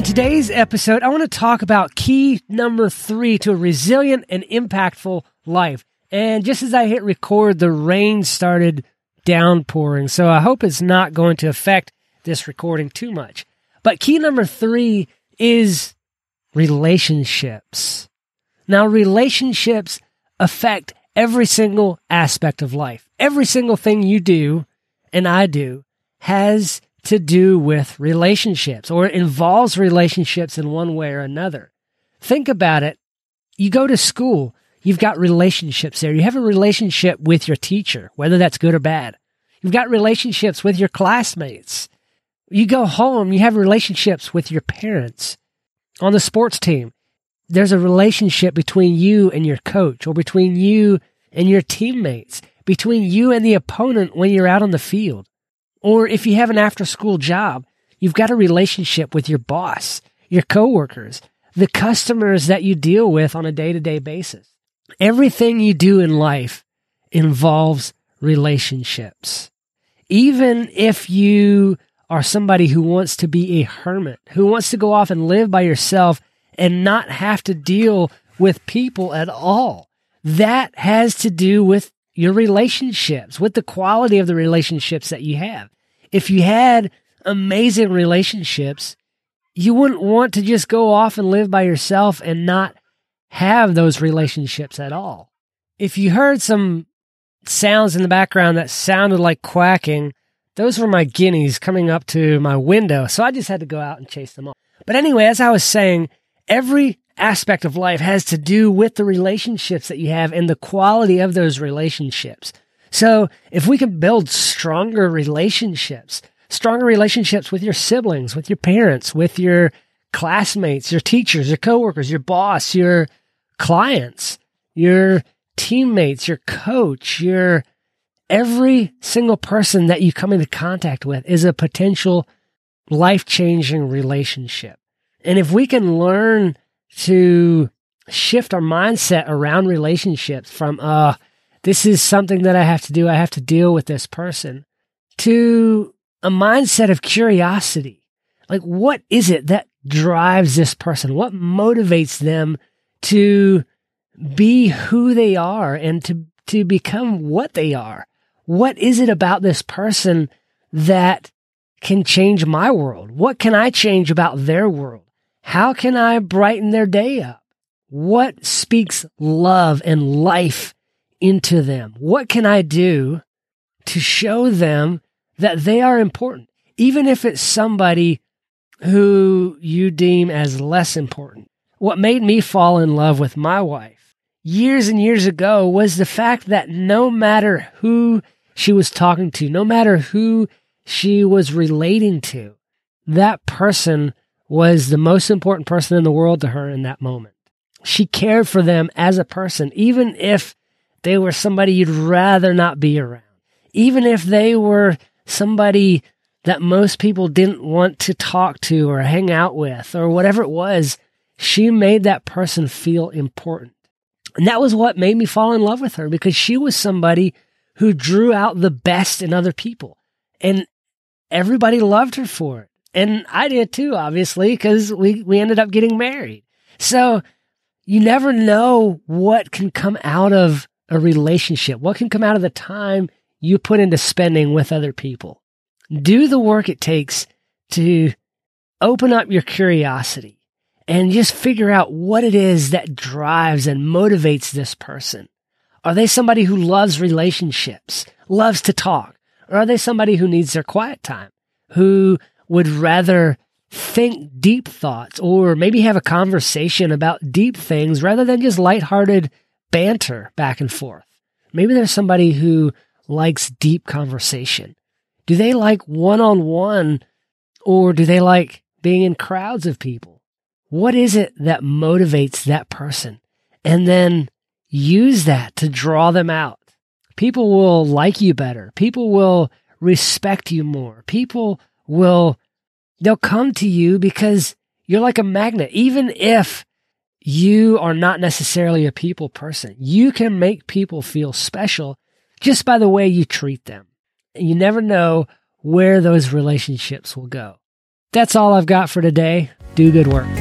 In today's episode, I want to talk about key number three to a resilient and impactful life. And just as I hit record, the rain started downpouring. So I hope it's not going to affect this recording too much. But key number three is relationships. Now, relationships affect every single aspect of life. Every single thing you do and I do has to do with relationships or involves relationships in one way or another. Think about it. You go to school, you've got relationships there. You have a relationship with your teacher, whether that's good or bad. You've got relationships with your classmates. You go home, you have relationships with your parents. On the sports team, there's a relationship between you and your coach or between you and your teammates, between you and the opponent when you're out on the field. Or if you have an after school job, you've got a relationship with your boss, your coworkers, the customers that you deal with on a day to day basis. Everything you do in life involves relationships. Even if you are somebody who wants to be a hermit, who wants to go off and live by yourself and not have to deal with people at all, that has to do with your relationships, with the quality of the relationships that you have. If you had amazing relationships, you wouldn't want to just go off and live by yourself and not have those relationships at all. If you heard some sounds in the background that sounded like quacking, those were my guineas coming up to my window. So I just had to go out and chase them off. But anyway, as I was saying, every aspect of life has to do with the relationships that you have and the quality of those relationships. So if we can build stronger relationships, stronger relationships with your siblings, with your parents, with your classmates, your teachers, your coworkers, your boss, your clients, your teammates, your coach, your every single person that you come into contact with is a potential life changing relationship. And if we can learn to shift our mindset around relationships from, uh, this is something that I have to do. I have to deal with this person to a mindset of curiosity. Like, what is it that drives this person? What motivates them to be who they are and to, to become what they are? What is it about this person that can change my world? What can I change about their world? How can I brighten their day up? What speaks love and life into them? What can I do to show them that they are important? Even if it's somebody who you deem as less important. What made me fall in love with my wife years and years ago was the fact that no matter who she was talking to, no matter who she was relating to, that person was the most important person in the world to her in that moment. She cared for them as a person, even if they were somebody you'd rather not be around, even if they were somebody that most people didn't want to talk to or hang out with or whatever it was, she made that person feel important. And that was what made me fall in love with her because she was somebody who drew out the best in other people. And everybody loved her for it. And I did too, obviously, because we, we ended up getting married. So you never know what can come out of a relationship, what can come out of the time you put into spending with other people. Do the work it takes to open up your curiosity and just figure out what it is that drives and motivates this person. Are they somebody who loves relationships, loves to talk? Or are they somebody who needs their quiet time, who would rather think deep thoughts or maybe have a conversation about deep things rather than just lighthearted banter back and forth. Maybe there's somebody who likes deep conversation. Do they like one on one or do they like being in crowds of people? What is it that motivates that person? And then use that to draw them out. People will like you better. People will respect you more. People will, they'll come to you because you're like a magnet. Even if you are not necessarily a people person, you can make people feel special just by the way you treat them. And You never know where those relationships will go. That's all I've got for today. Do good work.